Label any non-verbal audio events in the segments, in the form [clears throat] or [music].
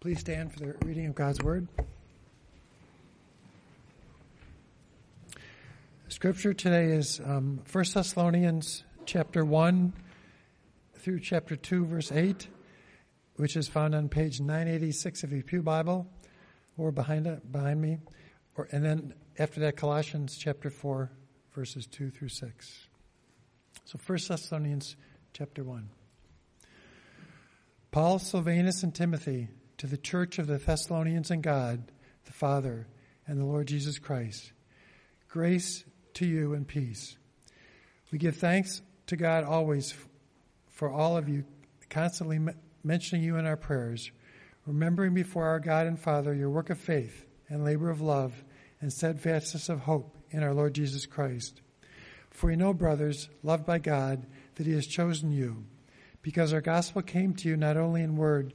Please stand for the reading of God's Word. Scripture today is um, 1 Thessalonians chapter 1 through chapter 2, verse 8, which is found on page 986 of your Pew Bible, or behind it, behind me. Or, and then after that, Colossians chapter 4, verses 2 through 6. So 1 Thessalonians chapter 1. Paul, Silvanus, and Timothy to the church of the Thessalonians and God, the Father, and the Lord Jesus Christ. Grace to you and peace. We give thanks to God always for all of you, constantly mentioning you in our prayers, remembering before our God and Father your work of faith and labor of love and steadfastness of hope in our Lord Jesus Christ. For we know, brothers, loved by God, that He has chosen you, because our gospel came to you not only in word,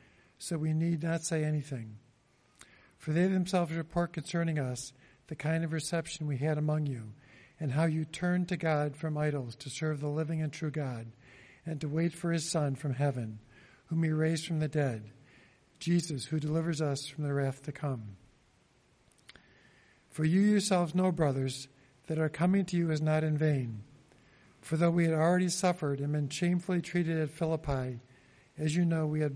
so we need not say anything. For they themselves report concerning us the kind of reception we had among you, and how you turned to God from idols to serve the living and true God, and to wait for his Son from heaven, whom he raised from the dead, Jesus, who delivers us from the wrath to come. For you yourselves know, brothers, that our coming to you is not in vain. For though we had already suffered and been shamefully treated at Philippi, as you know, we had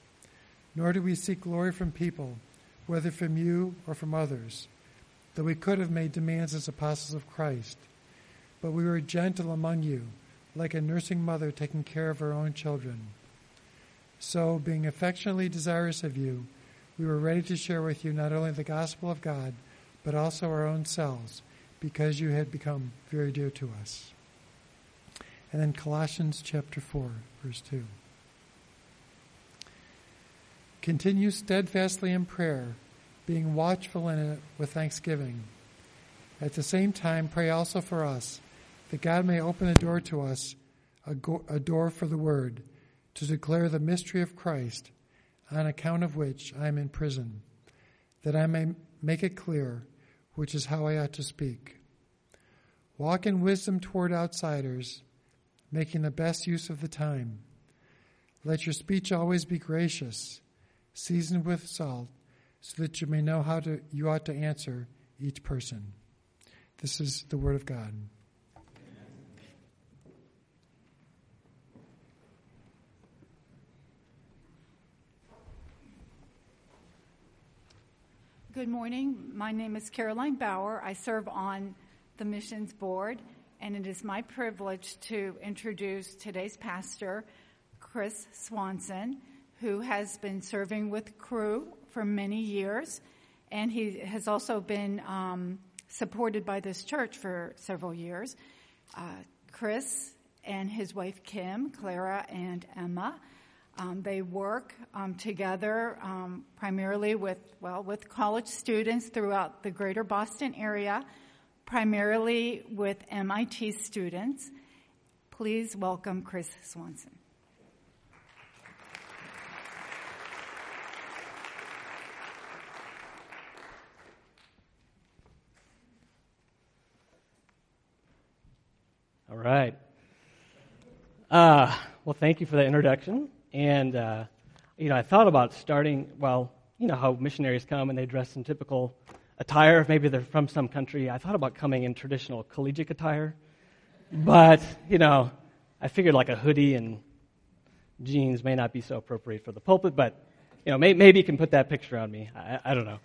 Nor do we seek glory from people, whether from you or from others, though we could have made demands as apostles of Christ. But we were gentle among you, like a nursing mother taking care of her own children. So, being affectionately desirous of you, we were ready to share with you not only the gospel of God, but also our own selves, because you had become very dear to us. And then Colossians chapter 4, verse 2. Continue steadfastly in prayer, being watchful in it with thanksgiving. At the same time, pray also for us, that God may open a door to us, a, go- a door for the word, to declare the mystery of Christ, on account of which I am in prison, that I may make it clear, which is how I ought to speak. Walk in wisdom toward outsiders, making the best use of the time. Let your speech always be gracious seasoned with salt, so that you may know how to, you ought to answer each person. This is the Word of God. Good morning. My name is Caroline Bauer. I serve on the missions board, and it is my privilege to introduce today's pastor, Chris Swanson who has been serving with Cru for many years, and he has also been um, supported by this church for several years. Uh, Chris and his wife Kim, Clara, and Emma. Um, they work um, together um, primarily with well with college students throughout the greater Boston area, primarily with MIT students. Please welcome Chris Swanson. Right. Uh, well, thank you for that introduction. And, uh, you know, I thought about starting, well, you know how missionaries come and they dress in typical attire. Maybe they're from some country. I thought about coming in traditional collegiate attire. But, you know, I figured like a hoodie and jeans may not be so appropriate for the pulpit, but, you know, may, maybe you can put that picture on me. I, I don't know.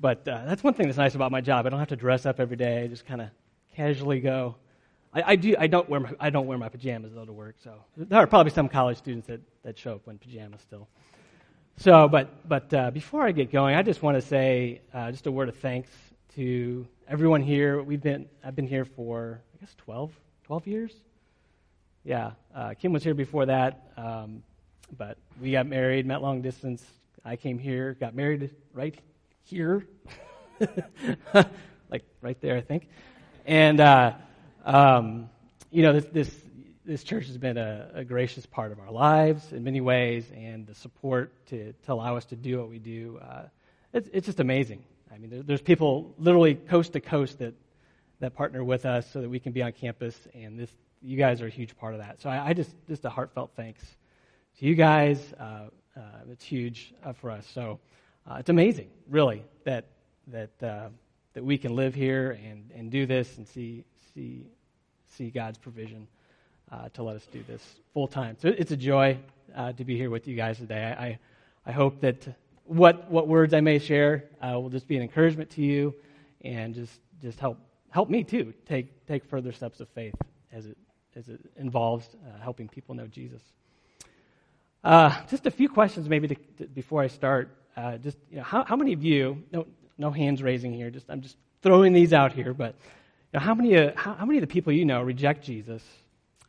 but uh, that's one thing that's nice about my job. I don't have to dress up every day. I just kind of casually go. I, I, do. I don't wear. My, I don't wear my pajamas though to work. So there are probably some college students that, that show up in pajamas still. So, but but uh, before I get going, I just want to say uh, just a word of thanks to everyone here. We've been. I've been here for I guess 12, 12 years. Yeah, uh, Kim was here before that, um, but we got married, met long distance. I came here, got married right here, [laughs] like right there, I think. And uh, um, you know, this, this this church has been a, a, gracious part of our lives in many ways, and the support to to allow us to do what we do, uh, it's it's just amazing. I mean, there, there's people literally coast to coast that that partner with us so that we can be on campus, and this you guys are a huge part of that. So I, I just just a heartfelt thanks to you guys. Uh, uh, it's huge uh, for us. So uh, it's amazing, really, that that uh, that we can live here and, and do this and see see see God's provision uh, to let us do this full time. So it's a joy to be here with you guys today. I I, hope that what what words I may share will just be an encouragement to you and just just help help me too take take further steps of faith as it as it involves uh, helping people know Jesus. Uh, just a few questions, maybe, to, to, before I start. Uh, just you know, how, how, many of you? No, no hands raising here. Just I'm just throwing these out here. But know, how many? Uh, how, how, many of the people you know reject Jesus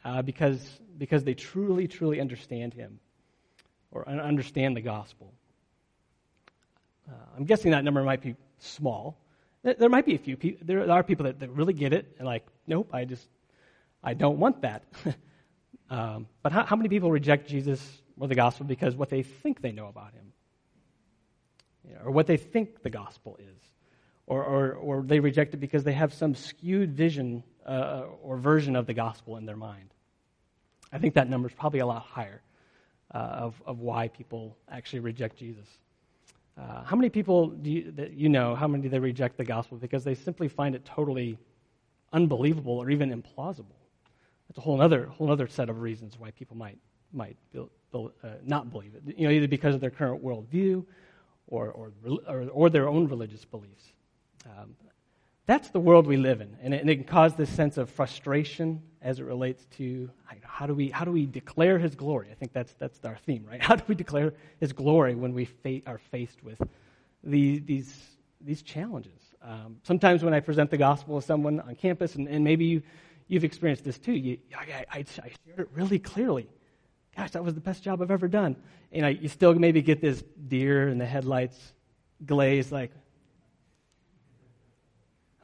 uh, because because they truly, truly understand Him or understand the gospel? Uh, I'm guessing that number might be small. There might be a few people. There are people that, that really get it and like, nope, I just I don't want that. [laughs] um, but how, how, many people reject Jesus or the gospel because what they think they know about him? Or what they think the gospel is? Or, or, or they reject it because they have some skewed vision uh, or version of the gospel in their mind. I think that number is probably a lot higher uh, of, of why people actually reject Jesus. Uh, how many people do you, that you know, how many do they reject the gospel because they simply find it totally unbelievable or even implausible? That's a whole other whole other set of reasons why people might might uh, not believe it. You know, either because of their current worldview, or or or, or their own religious beliefs. Um, that's the world we live in, and it, and it, can cause this sense of frustration as it relates to how do we how do we declare His glory. I think that's that's our theme, right? [laughs] How do we declare His glory when we fa- are faced with the, these these challenges? Um, sometimes when I present the gospel to someone on campus, and, and maybe you you've experienced this too. You, I, I, I shared it really clearly. Gosh, that was the best job I've ever done. And I, you still maybe get this deer in the headlights glaze, like,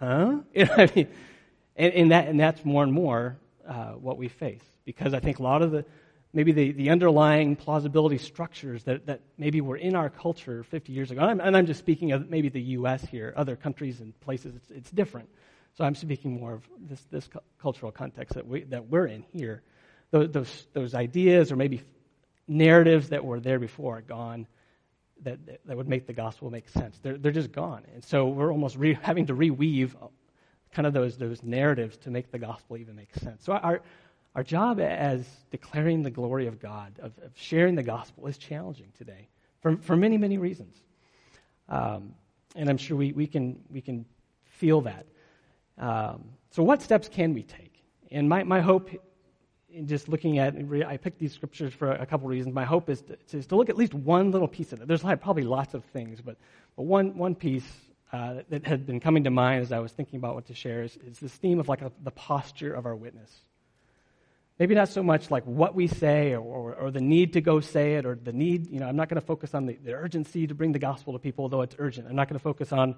huh? [laughs] You know I mean? And, and, that, and that's more and more uh, what we face. Because I think a lot of the, maybe the, the underlying plausibility structures that, that maybe were in our culture 50 years ago, and I'm, and I'm just speaking of maybe the U.S. here, other countries and places, it's, it's different. So I'm speaking more of this, this cultural context that, we, that we're in here. Those, those, those ideas or maybe narratives that were there before are gone that, that would make the gospel make sense. They're, they're just gone. And so we're almost re, having to reweave kind of those, those narratives to make the gospel even make sense. So our, our job as declaring the glory of God, of, of sharing the gospel, is challenging today for, for many, many reasons. Um, and I'm sure we, we, can, we can feel that. Um, so, what steps can we take? And my, my hope, in just looking at, I picked these scriptures for a couple reasons. My hope is to, is to look at least one little piece of it. There's probably lots of things, but, but one, one piece uh, that had been coming to mind as I was thinking about what to share is, is this theme of like a, the posture of our witness. Maybe not so much like what we say or, or, or, the need to go say it or the need, you know, I'm not going to focus on the, the urgency to bring the gospel to people, although it's urgent. I'm not going to focus on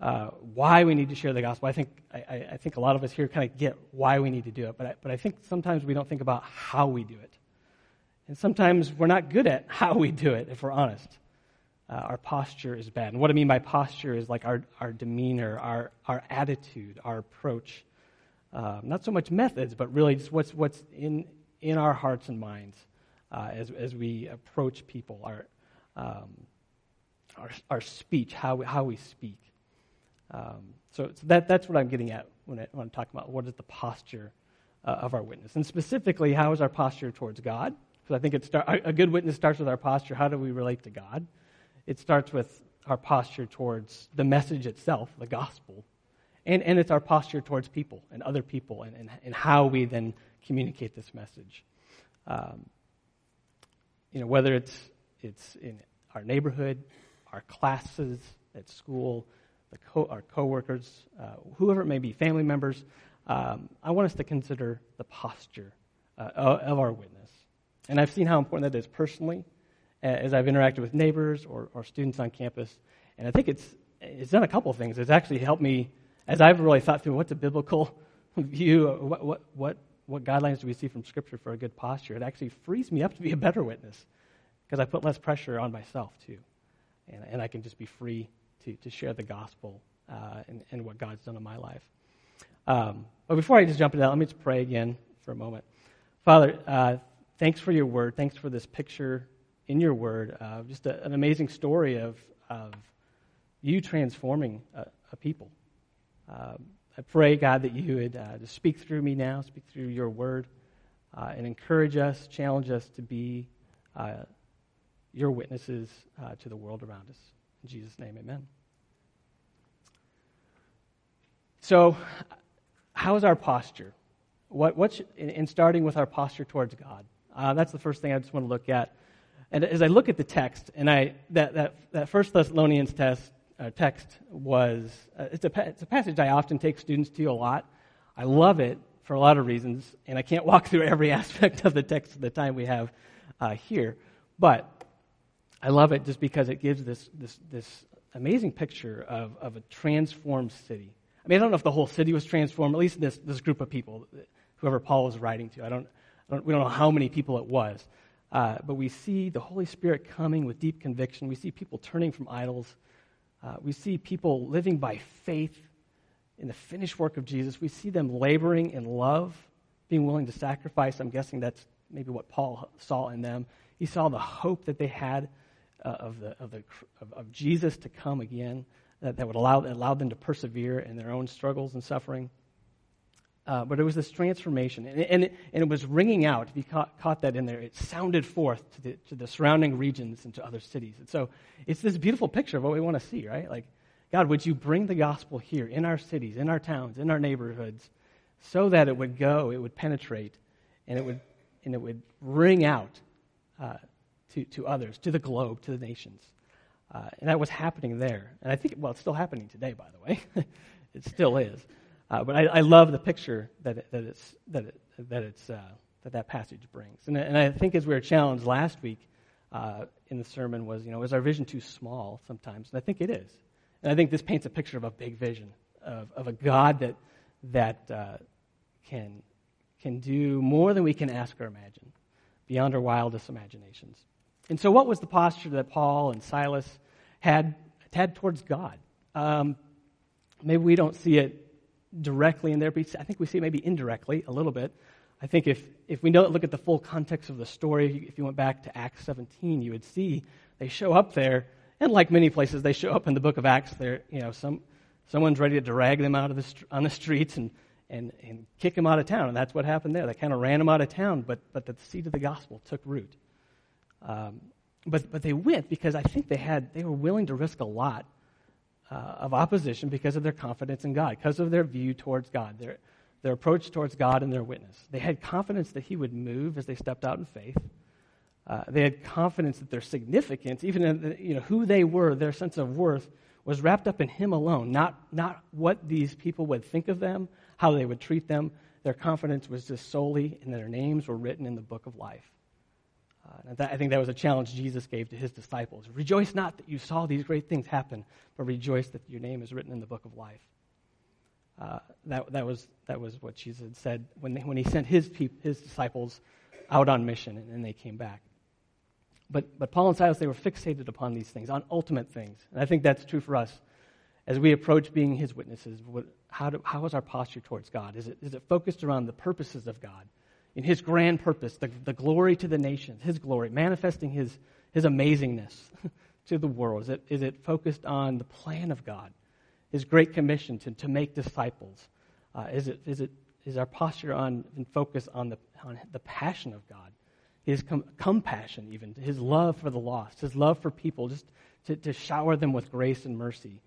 uh, why we need to share the gospel. I think, I, I think a lot of us here kind of get why we need to do it, but I, but I think sometimes we don't think about how we do it. And sometimes we're not good at how we do it, if we're honest. Uh, our posture is bad. And what I mean by posture is like our, our demeanor, our, our attitude, our approach. Uh, not so much methods, but really just what's, what's in, in our hearts and minds uh, as, as we approach people, our, um, our, our speech, how we, how we speak. Um, so, so that, that's what I'm getting at when, I, when I'm talking about what is the posture uh, of our witness. And specifically, how is our posture towards God? Because I think it start, a good witness starts with our posture. How do we relate to God? It starts with our posture towards the message itself, the gospel, and, and it's our posture towards people and other people and, and, and how we then communicate this message. Um, you know, whether it's, it's in our neighborhood, our classes at school, the co- our coworkers, uh, whoever it may be, family members, um, I want us to consider the posture uh, of our witness. And I've seen how important that is personally as I've interacted with neighbors or, or students on campus. And I think it's, it's done a couple of things. It's actually helped me, as I've really thought through what's a biblical [laughs] view, what, what, what, what guidelines do we see from Scripture for a good posture, it actually frees me up to be a better witness because I put less pressure on myself, too. And, and I can just be free to, to share the gospel uh, and, and what God's done in my life. Um, but before I just jump into that, let me just pray again for a moment. Father, uh, thanks for your word. Thanks for this picture in your word. Uh, just a, an amazing story of, of you transforming a, a people. Um, I pray, God, that you would uh, just speak through me now, speak through your word, uh, and encourage us, challenge us to be uh, your witnesses uh, to the world around us. In Jesus' name, amen. So, how is our posture? What, what's, in, in starting with our posture towards God? Uh, that's the first thing I just want to look at. And as I look at the text, and I, that, that, that First Thessalonians test, uh, text was, uh, it's, a, it's a passage I often take students to a lot. I love it for a lot of reasons, and I can't [laughs] walk through every [laughs] aspect of the text at the time we have uh, here. But I love it just because it gives this, this, this amazing picture of, of a transformed city. I mean, I don't know if the whole city was transformed, at least this, this group of people, whoever Paul was writing to. I don't, I don't we don't know how many people it was. Uh, but we see the Holy Spirit coming with deep conviction. We see people turning from idols. Uh, we see people living by faith in the finished work of Jesus. We see them laboring in love, being willing to sacrifice. I'm guessing that's maybe what Paul saw in them. He saw the hope that they had uh, of, the, of, the, of, of, Jesus to come again, that, that would allow, allow them to persevere in their own struggles and suffering. Uh, but it was this transformation, and, and, it, and it was ringing out. If you caught, caught, that in there, it sounded forth to the, to the surrounding regions and to other cities. And so it's this beautiful picture of what we want to see, right? Like, God, would you bring the gospel here in our cities, in our towns, in our neighborhoods, so that it would go, it would penetrate, and it would, and it would ring out uh, to, to others, to the globe, to the nations. Uh, and that was happening there. And I think, well, it's still happening today, by the way. [laughs] it still is. Uh, but I, I, love the picture that, it, that, it's, that, it, that, it's, uh, that that passage brings. And, and, I think as we were challenged last week uh, in the sermon was, you know, is our vision too small sometimes? And I think it is. And I think this paints a picture of a big vision, of, of a God that, that uh, can, can do more than we can ask or imagine, beyond our wildest imaginations. And so, what was the posture that Paul and Silas had, had towards God? Um, maybe we don't see it directly in there, but I think we see it maybe indirectly a little bit. I think if, if we look at the full context of the story, if you went back to Acts 17, you would see they show up there, and like many places, they show up in the book of Acts. There, you know, some, someone's ready to drag them out of the, on the streets and, and, and kick them out of town, and that's what happened there. They kind of ran them out of town, but, but the seed of the gospel took root. Um, but, but they went because I think they, had, they were willing to risk a lot uh, of opposition because of their confidence in God, because of their view towards God, their, their approach towards God and their witness. They had confidence that He would move as they stepped out in faith. Uh, they had confidence that their significance, even in the, you know, who they were, their sense of worth, was wrapped up in Him alone, not, not what these people would think of them, how they would treat them. Their confidence was just solely in their names were written in the book of life. Uh, that, I think that was a challenge Jesus gave to his disciples. Rejoice not that you saw these great things happen, but rejoice that your name is written in the book of life. Uh, that, that, was, that was what Jesus had said when, they, when he sent his, peop, his disciples out on mission and, they came back. But, but Paul and Silas, they were fixated upon these things, on ultimate things. And I think that's true for us as we approach being his witnesses. What, how, do, how is our posture towards God? Is it, is it focused around the purposes of God? In his grand purpose, the, the glory to the nations, his glory, manifesting his, his amazingness [laughs] to the world? Is it, is it focused on the plan of God, his great commission to, to make disciples? Uh, is, it, is, it, is our posture on and focus on the, on the passion of God, his com- compassion, even, his love for the lost, his love for people, just to, to shower them with grace and mercy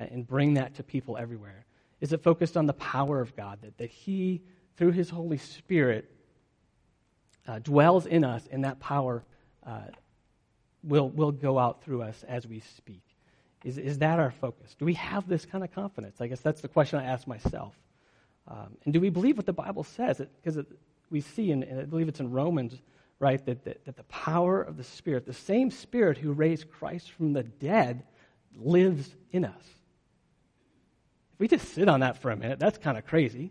uh, and bring that to people everywhere? Is it focused on the power of God, that, that He, through His Holy Spirit, uh, dwells in us, and that power uh, will, will go out through us as we speak? Is, is that our focus? Do we have this kind of confidence? I guess that's the question I ask myself. Um, and do we believe what the Bible says? Because we see, and I believe it's in Romans, right, that, that, that the power of the Spirit, the same Spirit who raised Christ from the dead, lives in us. If we just sit on that for a minute, that's kind of crazy.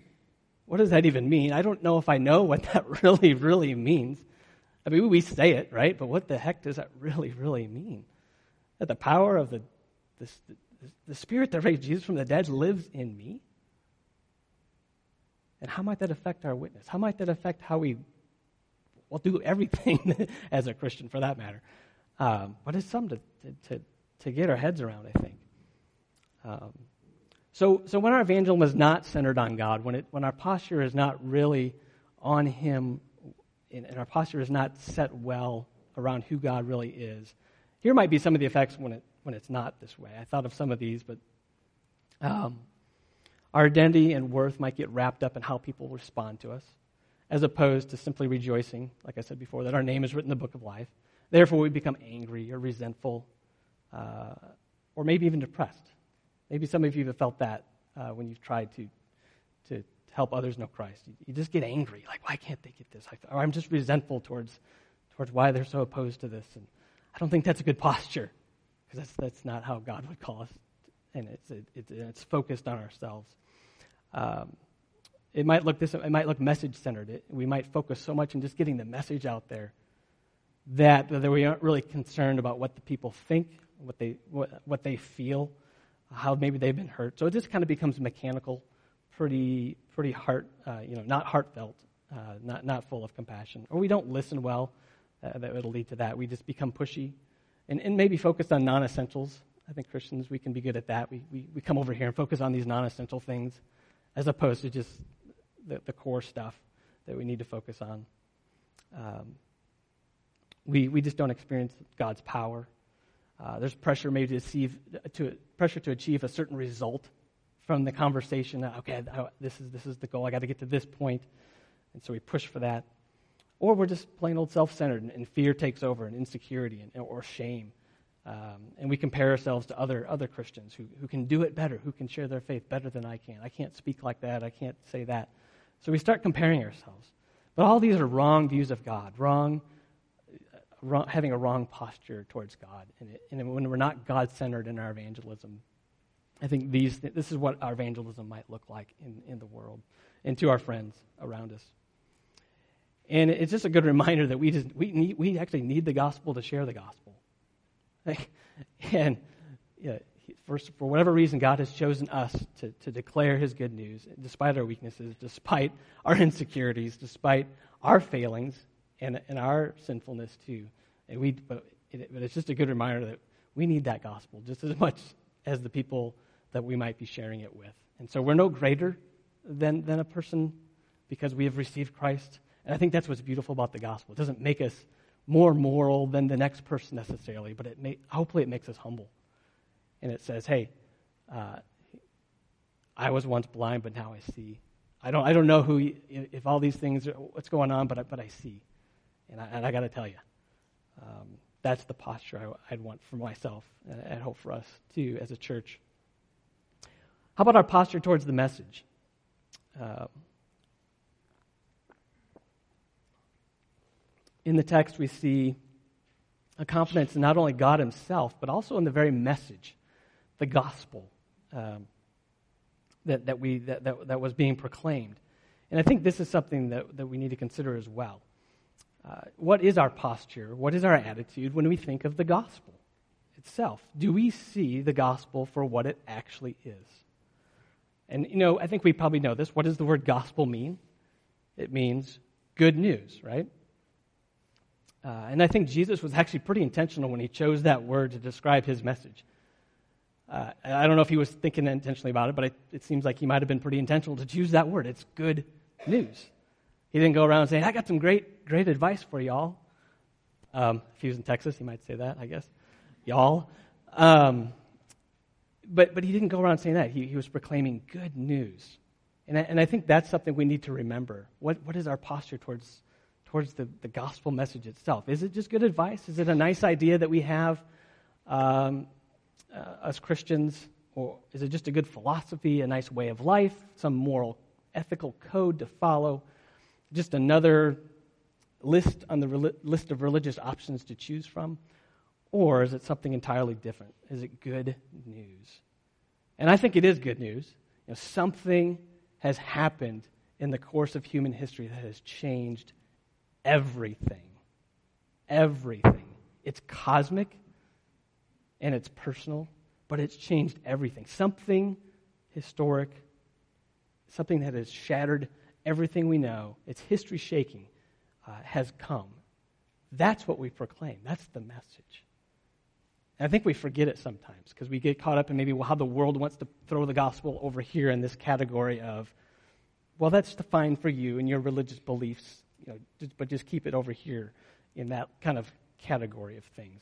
What does that even mean? I don't know if I know what [laughs] that really, really means. I mean, we say it, right? But what the heck does that really, really mean? That the power of the, the, the, Spirit that raised Jesus from the dead lives in me? And how might that affect our witness? How might that affect how we, well, do everything [laughs] as a Christian for that matter? Um, but it's something to, to, to, get our heads around, I think. Um, so, so when our evangelism is not centered on God, when, it, when our posture is not really on Him, and, our posture is not set well around who God really is, here might be some of the effects when, it, when it's not this way. I thought of some of these, but um, our identity and worth might get wrapped up in how people respond to us, as opposed to simply rejoicing, like I said before, that our name is written in the book of life. Therefore, we become angry or resentful, uh, or maybe even depressed. Maybe some of you have felt that uh, when you've tried to, to help others know Christ. You, you, just get angry, like, why can't they get this? Or I'm just resentful towards, towards why they're so opposed to this. And I don't think that's a good posture, because that's, that's not how God would call us. And it's, it, it, it's focused on ourselves. Um, it might look this. It might look message centered. We might focus so much on just getting the message out there that, that we aren't really concerned about what the people think, what they what, what they feel, how maybe they've been hurt. So it just kind of becomes mechanical, pretty pretty heart uh, you know not heartfelt, uh, not not full of compassion, or we don't listen well. Uh, that it'll lead to that. We just become pushy, and, and maybe focused on non-essentials. I think Christians we can be good at that. We we, we come over here and focus on these non-essential things as opposed to just the, the core stuff that we need to focus on. Um, we, we just don't experience God's power. Uh, there's pressure maybe to achieve, to, pressure to achieve a certain result from the conversation. Okay, this is, this is the goal. I got to get to this. And so we push for that. Or we're just plain old self centered and, and, fear takes over and insecurity and, or shame. Um, and we compare ourselves to other, other Christians who, who can do it better, who can share their faith better than I can. I can't speak like that. I can't say that. So we start comparing ourselves. But all these are wrong views of God, wrong, wrong having a wrong posture towards God. And, it, and when we're not God centered in our evangelism, I think these, this is what our evangelism might look like in, in the world and to our friends around us. And it's just a good reminder that we, just, we, need, we actually need the gospel to share the gospel. [laughs] and yeah, for, for whatever reason, God has chosen us to, to declare his good news, despite our weaknesses, despite our [laughs] insecurities, despite our failings and, and our sinfulness too. And we, but, it, but it's just a good reminder that we need that gospel just as much as the people that we might be sharing it with. And so we're no greater than, than a person because we have received Christ. And I think that's what's beautiful about the gospel. It doesn't make us more moral than the next person necessarily, but it may, hopefully it makes us humble. And it says, hey, uh, I was once blind, but now I see. I don't, I don't know who, if all these things, are, what's going on, but I, but I see. And I, and I got to tell you, um, that's the posture I, would want for myself, and I hope for us too as a church. How about our posture towards the message? Uh, in the text, we see a confidence in not only God Himself, but also in the very message, the gospel um, that, that, we, that, that, that, was being proclaimed. And I think this is something that, that we need to consider as well. Uh, what is our posture? What is our attitude when we think of the gospel itself? Do we see the gospel for what it actually is? And, you know, I think we probably know this. What does the word gospel mean? It means good news, right? Uh, and I think Jesus was actually pretty intentional when he chose that word to describe his message. Uh, I don't know if he was thinking intentionally about it, but it, it seems like he might have been pretty intentional to choose that word. It's good news. He didn't go around saying, I got some great, great advice for y'all. Um, if he was in Texas, he might say that, I guess. Y'all. Um, but, but he didn't go around saying that. He, he was proclaiming good news. And I, and I think that's something we need to remember. What, what is our posture towards, towards the, the gospel message itself? Is it just good advice? Is it a nice idea that we have um, uh, as Christians? Or is it just a good philosophy, a nice way of life, some moral, ethical code to follow? Just another list on the list of religious options to choose from? Or is it something entirely different? Is it good news? And I think it is good news. You know, something has happened in the course of human history that has changed everything. Everything. It's cosmic and it's personal, but it's changed everything. Something historic, something that has shattered everything we know, it's history shaking, uh, has come. That's what we proclaim. That's the message. And I think we forget it sometimes because we get caught up in maybe how the world wants to throw the gospel over here in this category of, well, that's fine for you and your religious beliefs, you know, just, but just keep it over here in that kind of category of things.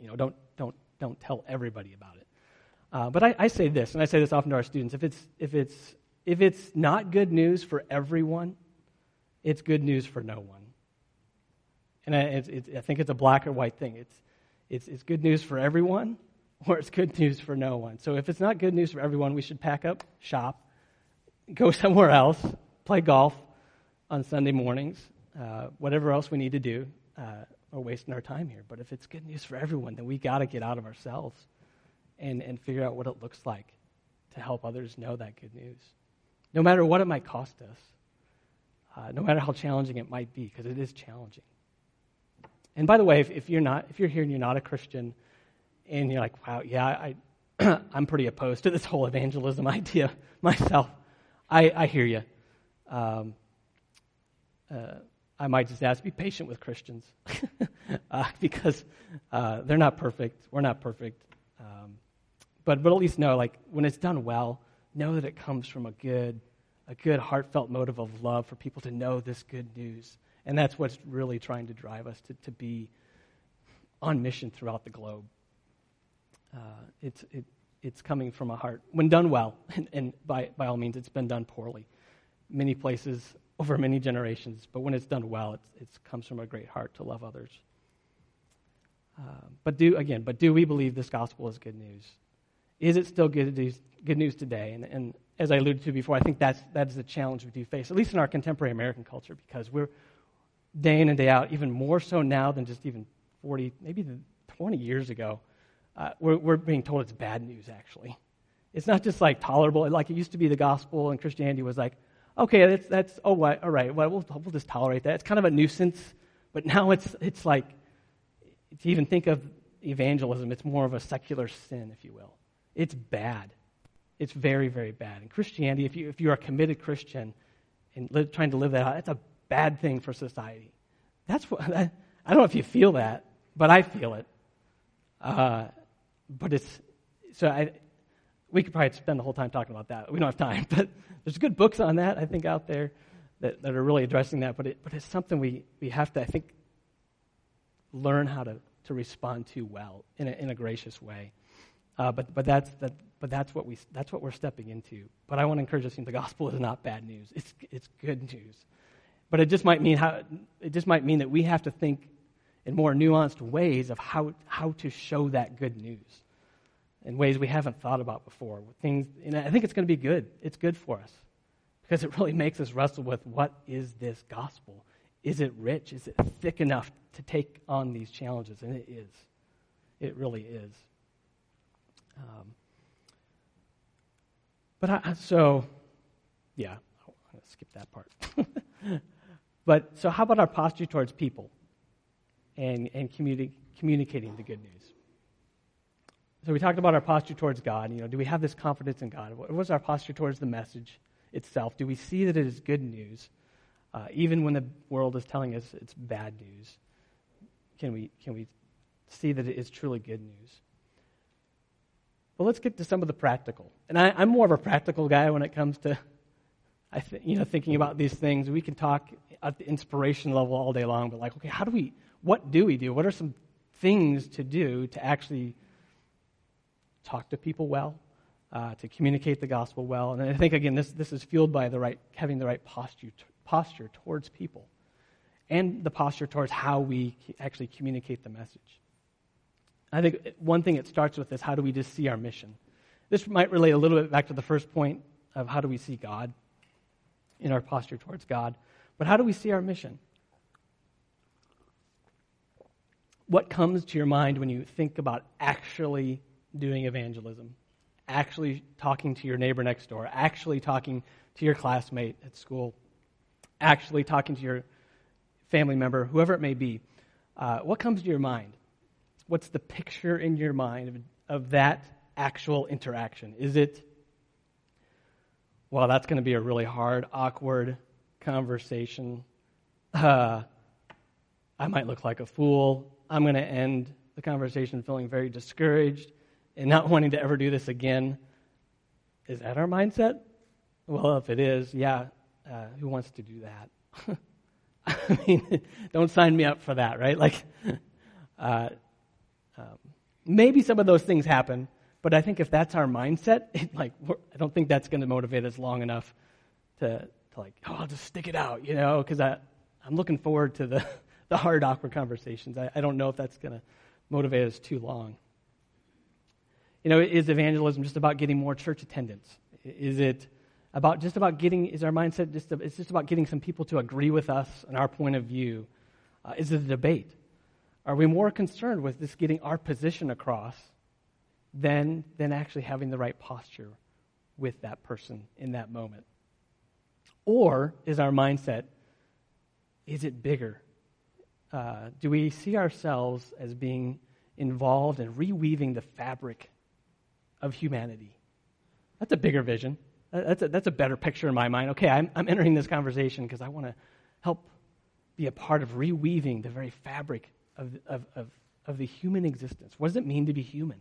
You know, don't, don't, don't tell everybody about it. Uh, but I, I say this, and I say this often to our students if it's, if, it's, if it's not good news for everyone, it's good news for no one. And I, I think it's a black or white thing. It's, it's, it's good news for everyone, [laughs] or it's good news for no one. So if it's not good news for everyone, we should pack up shop, go [laughs] somewhere else, play golf on Sunday mornings, uh, whatever else we need to do. Uh, we're wasting our time here. But if it's good news for everyone, then we got to get out of ourselves and, and figure out what it looks like to help others know that good news. No matter what it might cost us, uh, no matter how challenging it might be, because it is challenging. And by the way, if, if, you're not, if you're here and you're not a Christian, and you're like, wow, yeah, I, [clears throat] I'm pretty opposed to this whole evangelism [laughs] idea myself. I, I hear you. Um, uh, I might just ask, be patient with Christians [laughs] uh, because uh, they're not perfect. We're not perfect. Um, but, but at least know, like, when it's done well, know that it comes from a good, a good heartfelt motive of love for people to know this good news and that's what's really trying to drive us to, to be on mission throughout the globe. Uh, it's, it, it's coming from a heart, when done well, [laughs] and, and, by, by all means, it's been done poorly. Many places over many generations, but when it's done well, it comes from a great heart to love others. Uh, but do, again, but do we believe this gospel is good news? Is it still good news, good news today? And, and as I alluded to before, I think that's, that is the challenge we do face, at least in our contemporary American culture, because we're, day in and day out, even more so now than just even 40, maybe 20 years ago, uh, we're, we're being told it's bad news, actually. It's not just like tolerable, like it used to be the gospel and Christianity was like, okay, that's, that's oh, what, all right, well, we'll, we'll just tolerate that. It's kind of a nuisance, but now it's, it's like, to even think of evangelism, it's more of a secular sin, if you will. It's bad. It's very, very bad. And Christianity, if you, if you are a committed Christian and trying to live that out, it's a bad thing for society. That's what, [laughs] I don't know if you feel that, but I feel it. Uh, but it's, so I, we could probably spend the whole time talking about that. We don't have time, [laughs] but there's good books on that, I think, out there that, that are really addressing that. But, it, but it's something we, we have to, I think, learn how to, to respond to well in a, in a gracious way. Uh, but, but, that's, that, but that's, what we, that's what we're stepping into. But I want to encourage us the gospel is not bad news, it's, it's good news. But it just might mean how, it just might mean that we have to think in more nuanced ways of how, how to show that good news in ways we haven't thought about before. Things, and I think it's going to be good. It's good for us because it really makes us wrestle with what is this gospel? Is it rich? Is it thick enough to take on these challenges? And it is. It really is. Um, but I, so, yeah, I'm going to skip that part. [laughs] But so, how about our posture towards people and, and communi- communicating the good news? So, we talked about our posture towards God. You know, do we have this confidence in God? What was our posture towards the message itself? Do we see that it is good news, uh, even when the world is telling us it's bad news? Can we, can we see that it is truly good news? Well, let's get to some of the practical. And I, I'm more of a practical guy when it comes to I th- you know, thinking about these things. We can talk at the inspiration level all day long, but like, okay, how do we, what do we do? What are some things to do to actually talk to people well, uh, to communicate the gospel well. And I think, again, this, this is fueled by the right, having the right posture, posture towards people and the posture towards how we actually communicate the message. I think one thing it starts with is how do we just see our mission? This might relate a little bit back to the first point of how do we see God in our posture towards God. But how do we see our mission? What comes to your mind when you think about actually doing evangelism? Actually talking to your neighbor next door, actually talking to your classmate at school, actually talking to your family member, whoever it may be. Uh, what comes to your mind? What's the picture in your mind of, of that actual interaction? Is it, well, that's going to be a really hard, awkward conversation. Uh, I might look like a fool. I'm going to end the conversation feeling very discouraged and not wanting to ever do this again. Is that our mindset? Well, if it is, yeah, uh, who wants to do that? [laughs] I mean, [laughs] don't sign me up for that, right? Like, [laughs] uh, um, maybe some of those things happen, but I think if that's our mindset, [laughs] it, like, I don't think that's going to motivate us long enough to, to like, oh, I'll just stick it out, you know, because I'm looking forward to the, [laughs] the hard, awkward conversations. I, I don't know if that's going to motivate us too long. You know, is evangelism just about getting more church attendance? Is it about just about getting, is our mindset just, it's just about getting some people to agree with us and our point of view? Uh, is it a debate? Are we more concerned with just getting our position across than, than actually having the right posture with that person in that moment? Or is our mindset, is it bigger? Uh, do we see ourselves as being involved in reweaving the fabric of humanity? That's a bigger vision. That's a, that's a better picture in my mind. Okay, I'm, I'm entering this conversation because I want to help be a part of reweaving the very fabric of, of, of, of the human existence. What does it mean to be human?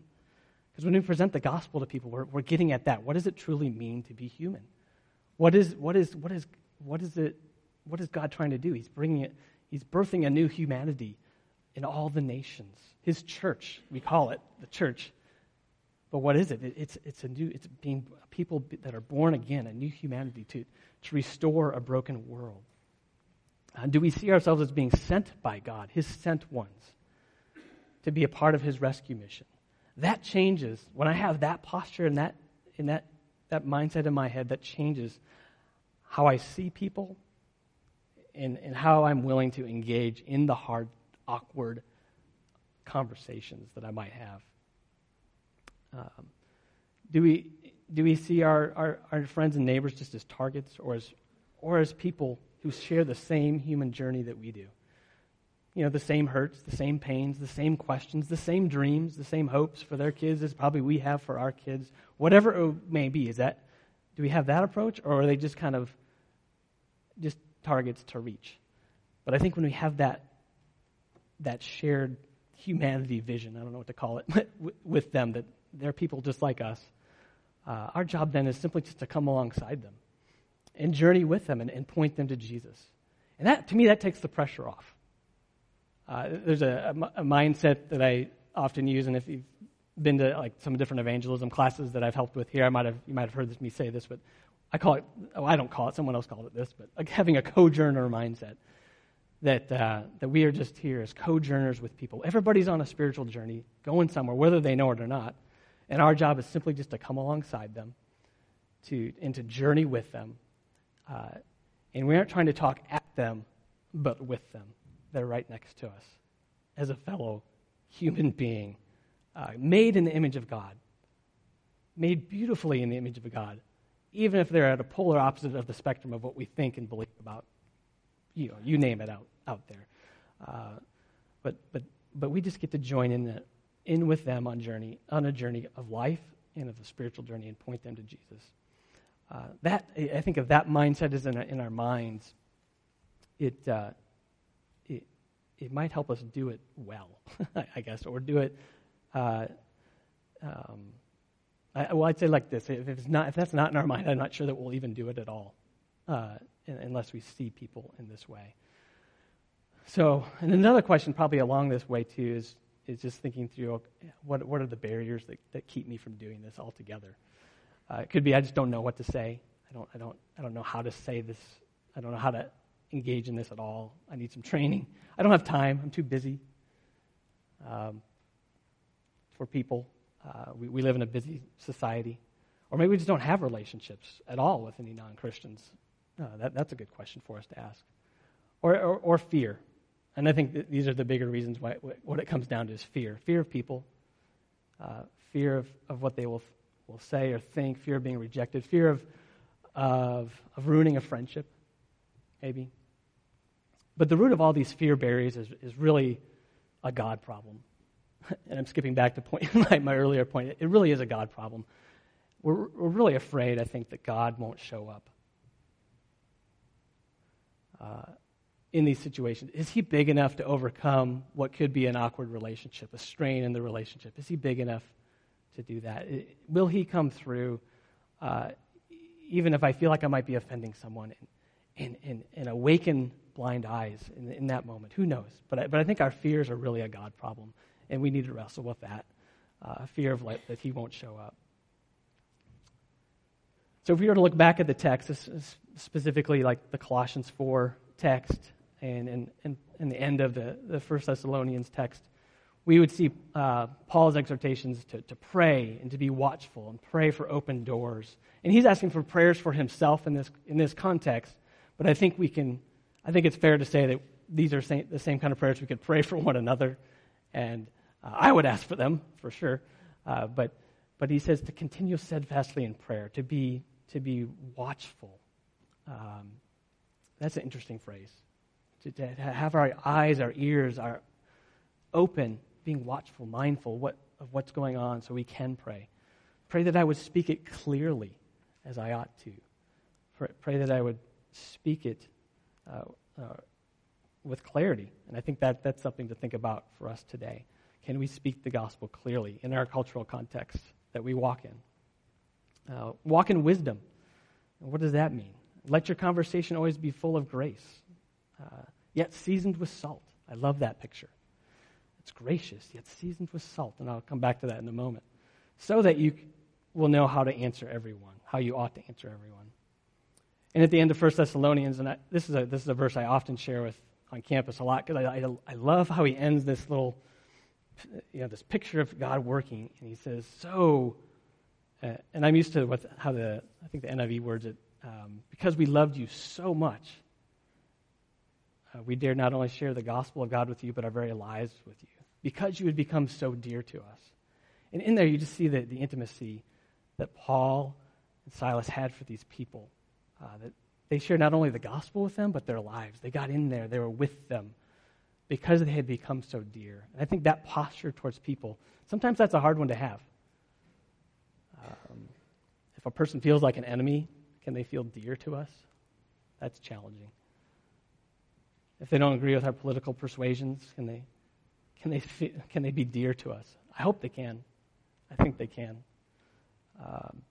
Because when we present the gospel to people, we're, we're getting at that. What does it truly mean to be human? What is, what is, what is, what is it, what is God trying to do? He's bringing it, he's birthing a new humanity in all the nations. His church, we call it the church, but what is it? It's, it's a new, it's being people that are born again, a new humanity to, to restore a broken world. Uh, do we see ourselves as being sent by God, His sent ones, to be a part of His rescue mission? That changes. When I have that posture and that, in that, that mindset in my head, that changes how I see people and, and how I'm willing to engage in the hard, awkward conversations that I might have. Um, do we do we see our, our, our friends and neighbors just as targets or as or as people who share the same human journey that we do? You know, the same hurts, the same pains, the same questions, the same dreams, the same hopes for their kids as probably we have for our kids. Whatever it may be, is that do we have that approach or are they just kind of just targets to reach? But I think when we have that that shared humanity vision, I don't know what to call it, [laughs] with them, that they're people just like us. Uh, our job then is simply just to come alongside them and journey with them and, and point them to Jesus. And that, to me, that takes the pressure off. Uh, there's a, a, a, mindset that I often use, and if you've been to like some different evangelism classes that I've helped with here, I might have you might have heard me say this, but I call it. Oh, I don't call it. Someone else called it this, but like having a co-journer mindset. That uh, that we are just here as co-journers with people. Everybody's on a spiritual journey, going somewhere, whether they know it or not. And our job is simply just to come alongside them to, and to journey with them. Uh, and we aren't trying to talk at them, but with them. They're right next to us as a fellow human being, uh, made in the image of God, made beautifully in the image of God, even if they're at a polar opposite of the spectrum of what we think and believe about, you know, you name it out, out there. Uh, but, but, but we just get to join in that in with them on journey on a journey of life and of a spiritual journey and point them to Jesus. Uh, that I think if that mindset is in our, in our minds, it, uh, it it might help us do it well, [laughs] I guess, or do it. Uh, um, I, well, I'd say like this: if it's not, if that's not in our mind, I'm not sure that we'll even do it at all, uh, unless we see people in this way. So, and another question, probably along this way too, is is just thinking through what, what are the barriers that, that keep me from doing this altogether. Uh, it could be I just don't know what to say. I don't, I, don't, I don't know how to say this. I don't know how to engage in this at all. I need some training. I don't have time. I'm too busy. Um, for people, uh, we, we live in a busy society. Or maybe we just don't have relationships at all with any non Christians. Uh, that, that's a good question for us to ask. Or, or, or fear. And I think these are the bigger reasons why what it comes down to is fear fear of people, uh, fear of, of what they will, will say or think, fear of being rejected, fear of, of, of ruining a friendship, maybe. But the root of all these fear barriers is, is really a God problem. [laughs] and I'm skipping back to point, [laughs] my, my earlier point. It really is a God problem. We're, we're really afraid, I think, that God won't show up. Uh, in these situations? Is he big enough to overcome what could be an awkward relationship, a strain in the relationship? Is he big enough to do that? Will he come through, uh, even if I feel like I might be offending someone, and, and, and awaken blind eyes in, in, that moment? Who knows? But I, but I think our fears are really a God problem, and we need to wrestle with that uh, fear of like, that he won't show up. So if we were to look back at the text, specifically like the Colossians 4 text, and, and, and, and the end of the, the First Thessalonians text, we would see uh, Paul's exhortations to, to pray and to be watchful and pray for open doors. And he's asking for prayers for himself in this, in this context. But I think we can, I think it's fair to say that these are same, the same kind of prayers we could pray [laughs] for one another. And uh, I would ask for them, for sure. Uh, but, but he says to continue steadfastly in prayer, to be, to be watchful. Um, that's an interesting phrase to, to have our eyes, our ears are open, being watchful, mindful what, of what's going on so we can pray. Pray that I would speak it clearly as I ought to. Pray that I would speak it uh, uh, with clarity. And I think that, that's something to think about for us today. Can we speak the gospel clearly in our cultural context that we walk in? Uh, walk in wisdom. What does that mean? Let your conversation always be full of grace uh, yet seasoned with salt. I love that picture. It's gracious, yet seasoned with salt. And I'll come back to that in a moment. So that you will know how to answer everyone, how you ought to answer everyone. And at the end of 1 Thessalonians, and I, this, is a, this is a verse I often share with on campus a lot because I, I, I love how he ends this little, you know, this picture of God working. And he says, So, uh, and I'm used to what, how the, I think the NIV words it, um, because we loved you so much uh, we dare not only share the gospel of God with you, but our very lives with you because you had become so dear to us. And in there, you just see the, the intimacy that Paul and Silas had for these people. Uh, that they shared not only the gospel with them, but their lives. They got in there, they were with them because they had become so dear. And I think that posture towards people, sometimes that's a hard one to have. Um, if a person feels like an enemy, can they feel dear to us? That's challenging. If they don't agree with our political persuasions, can they, can they, can they be dear to us? I hope they can. I think they can. Um,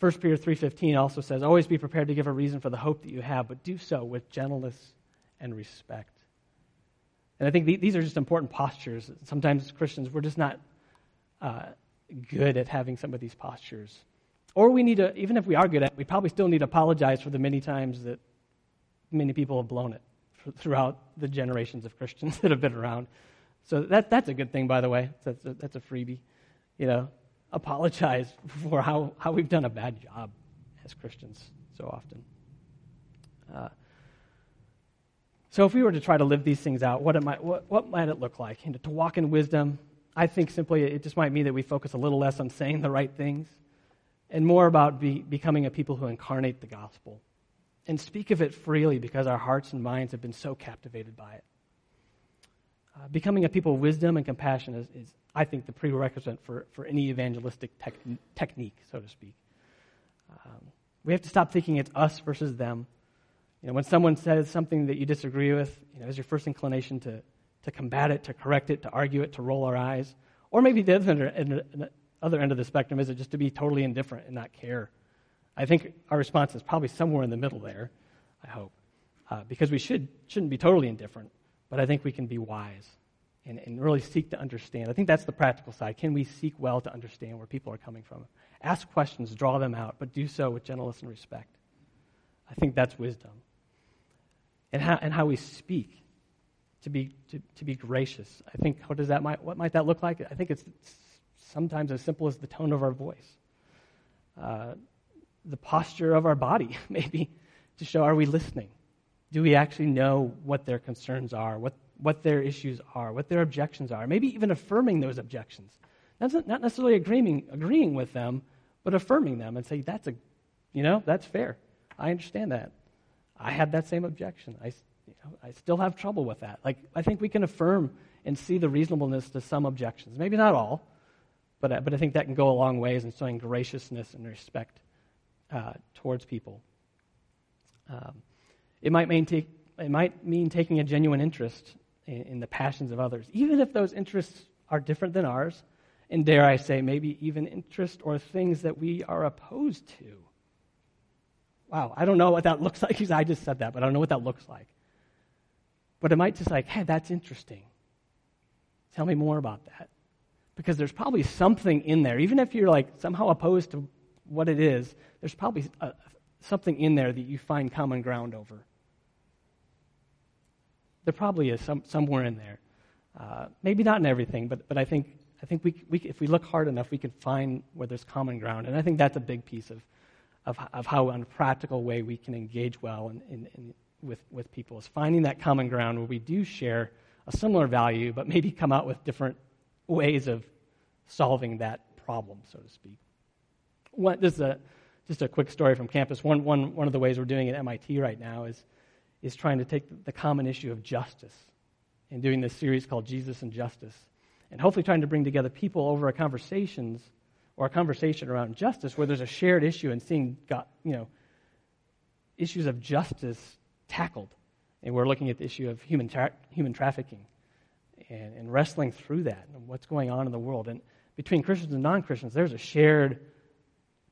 1 Peter 3.15 also says, Always be prepared to give a reason for the hope that you have, but do so with gentleness and respect. And I think these are just important postures. Sometimes Christians, we're just not uh, good at having some of these postures. Or we need to, even if we are good at it, we probably still need to apologize for the many times that many people have blown it [laughs] throughout the generations of Christians [laughs] that have been around. So that, that's a good thing, by the way. That's a, that's a freebie. You know, apologize [laughs] for how, how we've done a bad job as Christians so often. Uh, so if we were to try to live these things out, what, might, what, what might it look like? And to walk in wisdom, I think simply it just might mean that we focus a little less on saying the right things and more about be, becoming a people who incarnate the gospel and speak of it freely because our hearts and minds have been so captivated by it. Uh, becoming a people of wisdom and compassion is, is, I think, the prerequisite for, for any evangelistic tech, technique, so to speak. Um, we have to stop thinking it's us versus them. You know, when someone says something that you disagree with, you know, is your first inclination to, to combat it, to correct it, to argue it, to roll our eyes? Or maybe the other end, other end of the spectrum is it just to be totally indifferent and not care I think our response is probably somewhere in the middle there, I hope, uh, because we should, shouldn't be totally indifferent, but I think we can be wise and, and really seek to understand. I think that's the practical side. Can we seek well to understand where people are coming from? Ask questions, draw them out, but do so with gentleness and respect. I think that's wisdom. And how, and how we speak to be, to, to be gracious. I think, what, does that might, what might that look like? I think it's sometimes as simple as the tone of our voice, uh, the posture of our body, [laughs] maybe, to show are we listening? Do we actually know what their concerns are, what, what their issues are, what their objections are? Maybe even affirming those objections. That's not necessarily agreeing, agreeing with them, but affirming them and say, that's a, you know, that's fair. I understand that. I had that same objection. I, you know, I still have trouble with that. Like, I think we can affirm and see the reasonableness to some objections. Maybe not all, but, but I think that can go a long ways in showing graciousness and respect uh, towards people. Um, it, might mean take, it might mean taking a genuine interest in, in the passions of others, even if those interests are different than ours, and dare I say, maybe even interest or things that we are opposed to. Wow, I don't know what that [laughs] looks like. I just said that, but I don't know what that looks like. But it might just like, hey, that's interesting. Tell me more about that. Because there's probably something in there, even if you're like somehow opposed to what it is, there's probably a, something in there that you find common ground over. There probably is some, somewhere in there. Uh, maybe not in everything, but, but I think, I think we, we, if we look hard enough, we can find where there's common ground. And I think that's a big piece of, of, of how, in a practical way, we can engage well in, in, in, with, with people, is finding that common ground where we do share a similar value, but maybe come out with different ways of solving that problem, so to speak. One, this is a, just a quick story from campus. One, one, one of the ways we're doing it at MIT right now is, is trying to take the common issue of justice and doing this series called Jesus and Justice. And hopefully trying to bring together people over a conversations or a conversation around justice where there's a shared issue and seeing God, you know, issues of justice tackled. And we're looking at the issue of human, tra- human trafficking and, and wrestling through that and what's going on in the world. And between Christians and non Christians, there's a shared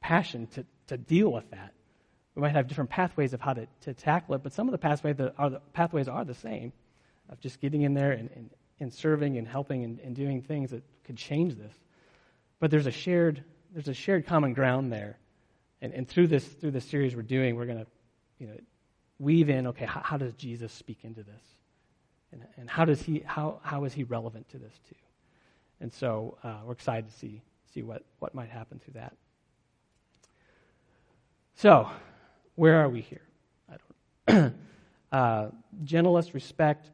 passion to, to deal with that. We might have different pathways of how to, to tackle it, but some of the pathways are the, pathways are the same of just getting in there and, and, and serving and helping and, and doing things that could change this. But there's a shared, there's a shared common ground there. And, and through this through this series we're doing, we're going to you know, weave in, okay, how, how, does Jesus speak into this? And, and how, does he, how, how is he relevant to this too? And so uh, we're excited to see, see what, what might happen through that. So, where are we here? I don't. [clears throat] uh, gentleness, respect,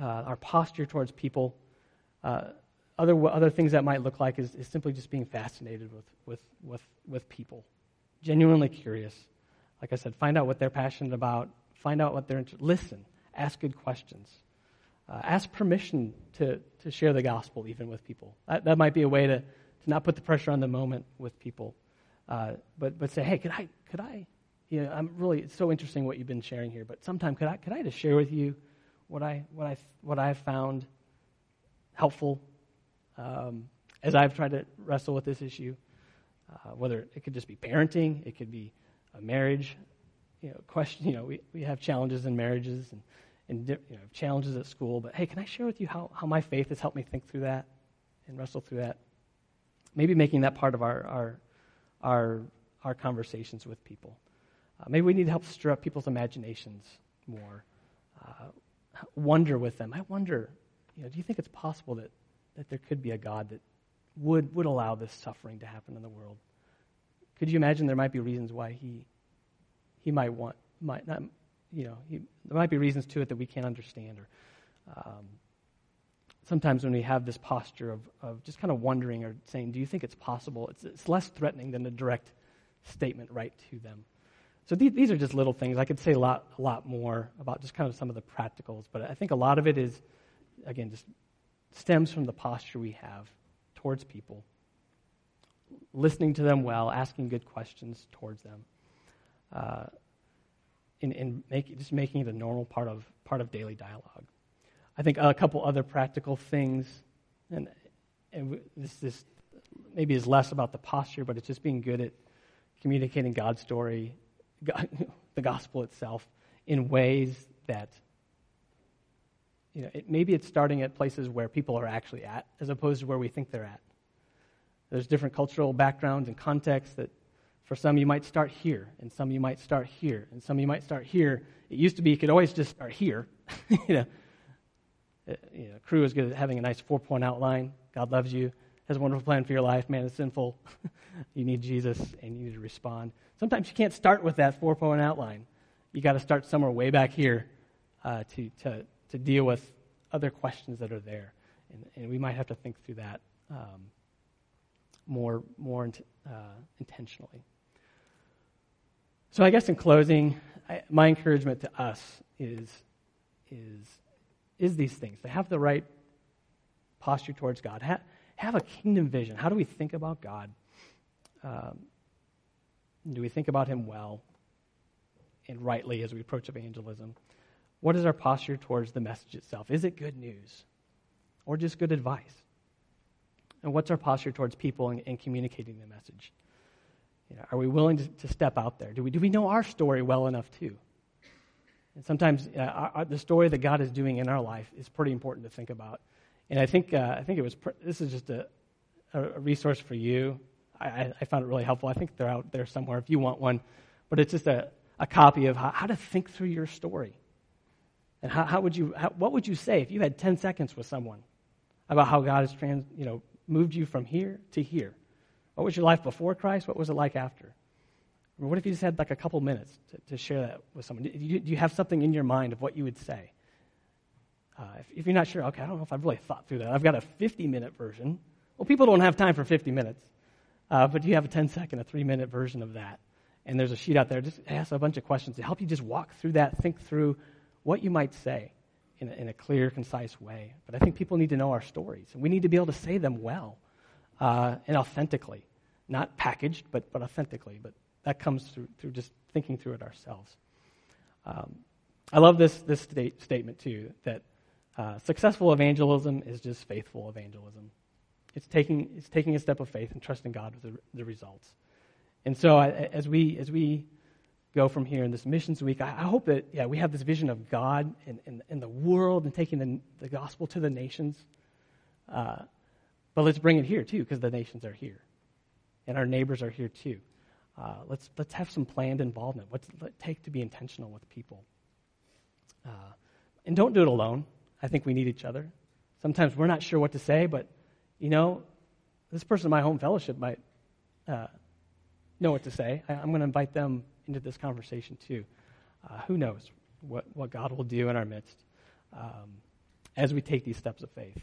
uh, our posture towards people. Uh, other other things that might look like is, is simply just being fascinated with, with, with, with people, genuinely curious. Like I said, find out what they're passionate about. Find out what they're interested. Listen. Ask good questions. Uh, ask permission to, to share the gospel even with people. That, that might be a way to, to not put the pressure on the moment with people, uh, but, but say, hey, could I, could I, you know, I'm really, it's so interesting what you've been sharing here, but sometime could I, could I just share with you what I, what I, what I've found helpful um, as I've tried to wrestle with this issue? Uh, whether it could just be parenting, it could be a marriage, you know, question, you know, we, we have challenges in marriages and and you know, challenges at school. But hey, can I share with you how, how my faith has helped me think through that and wrestle through that? Maybe making that part of our, our, our, our conversations with people. Uh, maybe we need to help stir up people's imaginations more. Uh, wonder with them. I wonder, you know, do you think it's possible that, that there could be a God that would, would allow this suffering to happen in the world? Could you imagine there might be reasons why he, he might want, might not, you know, he, there might be reasons to it that we can't understand. Or um, sometimes when we have this posture of, of just kind of wondering or saying, "Do you think it's possible?" It's, it's less threatening than a direct statement right to them. So these, these are just little things. I could say a lot, a lot more about just kind of some of the practicals, but I think a lot of it is, again, just stems from the posture we have towards people, listening to them well, asking good questions towards them. Uh, in, in make, just making it a normal part of, part of daily dialogue. I think a couple other practical things, and, and this, maybe is less about the posture, but it's just being good at communicating God's story, [laughs] God, the gospel itself, in ways that you know, it, maybe it's starting at places where people are actually at, as opposed to where we think they're at. There's different cultural backgrounds and contexts that for some you might start here, and some you might start here, and some you might start here. It used to be you could always just start here. [laughs] you know, you know, Cru is good at having a nice four point outline. God loves you, has a wonderful plan for your life. Man is sinful. [laughs] you need Jesus, and you need to respond. Sometimes you can't start with that four point outline. You got to start somewhere way back here uh, to, to, to deal with other questions that are there. And, and we might have to think through that um, more, more uh, intentionally. So, I guess in closing, I, my encouragement to us is, is, is these things to have the right posture towards God, have, have a kingdom vision. How do we think about God? Um, do we think about Him well and rightly as we approach evangelism? What is our posture towards the message itself? Is it good news or just good advice? And what's our posture towards people and communicating the message? You know, are we willing to, to, step out there? Do we, do we know our story well enough too? And sometimes uh, our, the story that God is doing in our life is pretty important to think about. And I think, uh, I think it was, pr- this is just a, a resource for you. I, I, found it really helpful. I think they're out there somewhere if you want one. But it's just a, a copy of how, how to think through your story. And how, how would you, how, what would you say if you had 10 seconds with someone about how God has trans, you know, moved you from here to here? What was your life before Christ? What was it like after? Or what if you just had like a couple minutes to, to share that with someone? Do you, do you, have something in your mind of what you would say? Uh, if, if, you're not sure, okay, I don't know if I've really thought through that. I've got a 50 minute version. Well, people don't have time for 50 minutes, uh, but you have a 10 second, a three minute version of that. And there's a sheet out there. Just ask a bunch of questions to help you just walk through that, think through what you might say in a, in a clear, concise way. But I think people need to know our stories, and we need to be able to say them well uh, and authentically, not packaged, but, but authentically. But that comes through, through just thinking through it ourselves. Um, I love this, this state, statement, too, that uh, successful evangelism is just faithful evangelism. It's taking, it's taking a step of faith and trusting God with the, the results. And so, I, as we, as we go from here in this missions week, I, I hope that yeah, we have this vision of God and, and, and the world and taking the, the gospel to the nations. Uh, but let's bring it here too, because the nations are here, and our neighbors are here too. Uh, let's let's have some planned involvement. What's it take to be intentional with people? Uh, and don't do it alone. I think we need each other. Sometimes we're not sure what to say, but you know, this person in my home fellowship might uh, know what to say. I, am going to invite them into this conversation too. Uh, who knows what, what God will do in our midst um, as we take these steps of faith.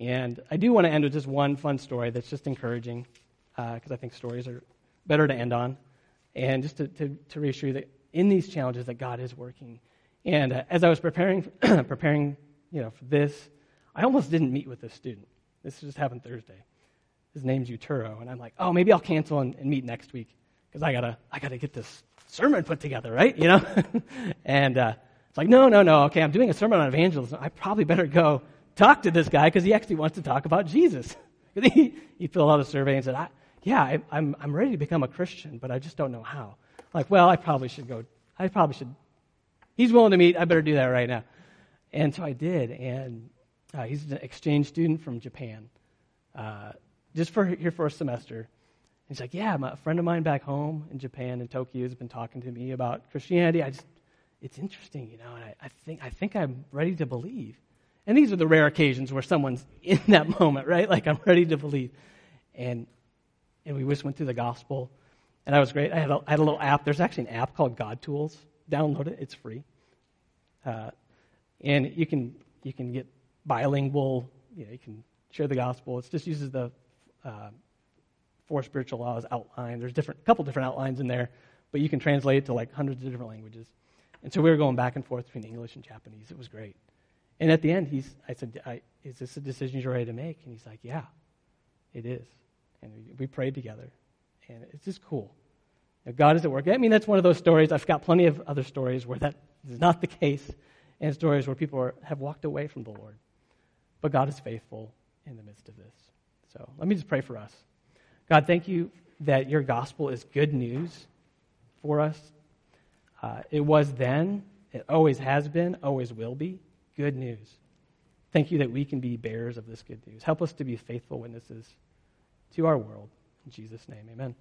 And I do want to end with just one fun story that's just encouraging, because uh, I think stories are better to end on, and just to, to, to, reassure you that in these challenges that God is working. And uh, as I was preparing, [clears throat] preparing, you know, for this, I almost didn't meet with this student. This just happened Thursday. His name's Uturo, and I'm like, oh, maybe I'll cancel and, and meet next week because I gotta, I gotta get this sermon put together, right? You know, [laughs] and uh, it's like, no, no, no. Okay, I'm doing a sermon on evangelism. I probably better go talk to this guy because he actually wants to talk about Jesus. [laughs] he, he filled out a survey and said, I, yeah, I, I'm, I'm ready to become a Christian, but I just don't know how. Like, well, I probably should go. I probably should. He's willing to meet. I better do that right now. And so I did. And uh, he's an exchange student from Japan, uh, just for here for a semester. He's like, yeah, my, a friend of mine back home in Japan in Tokyo has been talking to me about Christianity. I just, it's interesting, you know, and I, I think I think I'm ready to believe. And these are the rare occasions where someone's [laughs] in that moment, right? Like I'm ready to believe. And and we just went through the gospel, and that was great. I had a, I had a little app. There's actually an app called God Tools. Download it. It's free. Uh, and you can you can get bilingual. You know, you can share the gospel. It just uses the uh, four spiritual laws outline. There's different, a couple different outlines in there, but you can translate it to like hundreds of different languages. And so we were going back and forth between English and Japanese. It was great. And at the end, he's, I said, I, Is this a decision you're ready to make? And he's like, Yeah, it is. And we, we prayed together. And it's just cool. Now, God is at work. I mean, that's one of those stories. I've got plenty of other stories where that is not the case, and stories where people are, have walked away from the Lord. But God is faithful in the midst of this. So let me just pray for us. God, thank you that your gospel is good news for us. Uh, it was then, it always has been, always will be good news. Thank you that we can be bearers of this good news. Help us to be faithful witnesses to our world. In Jesus' name, amen.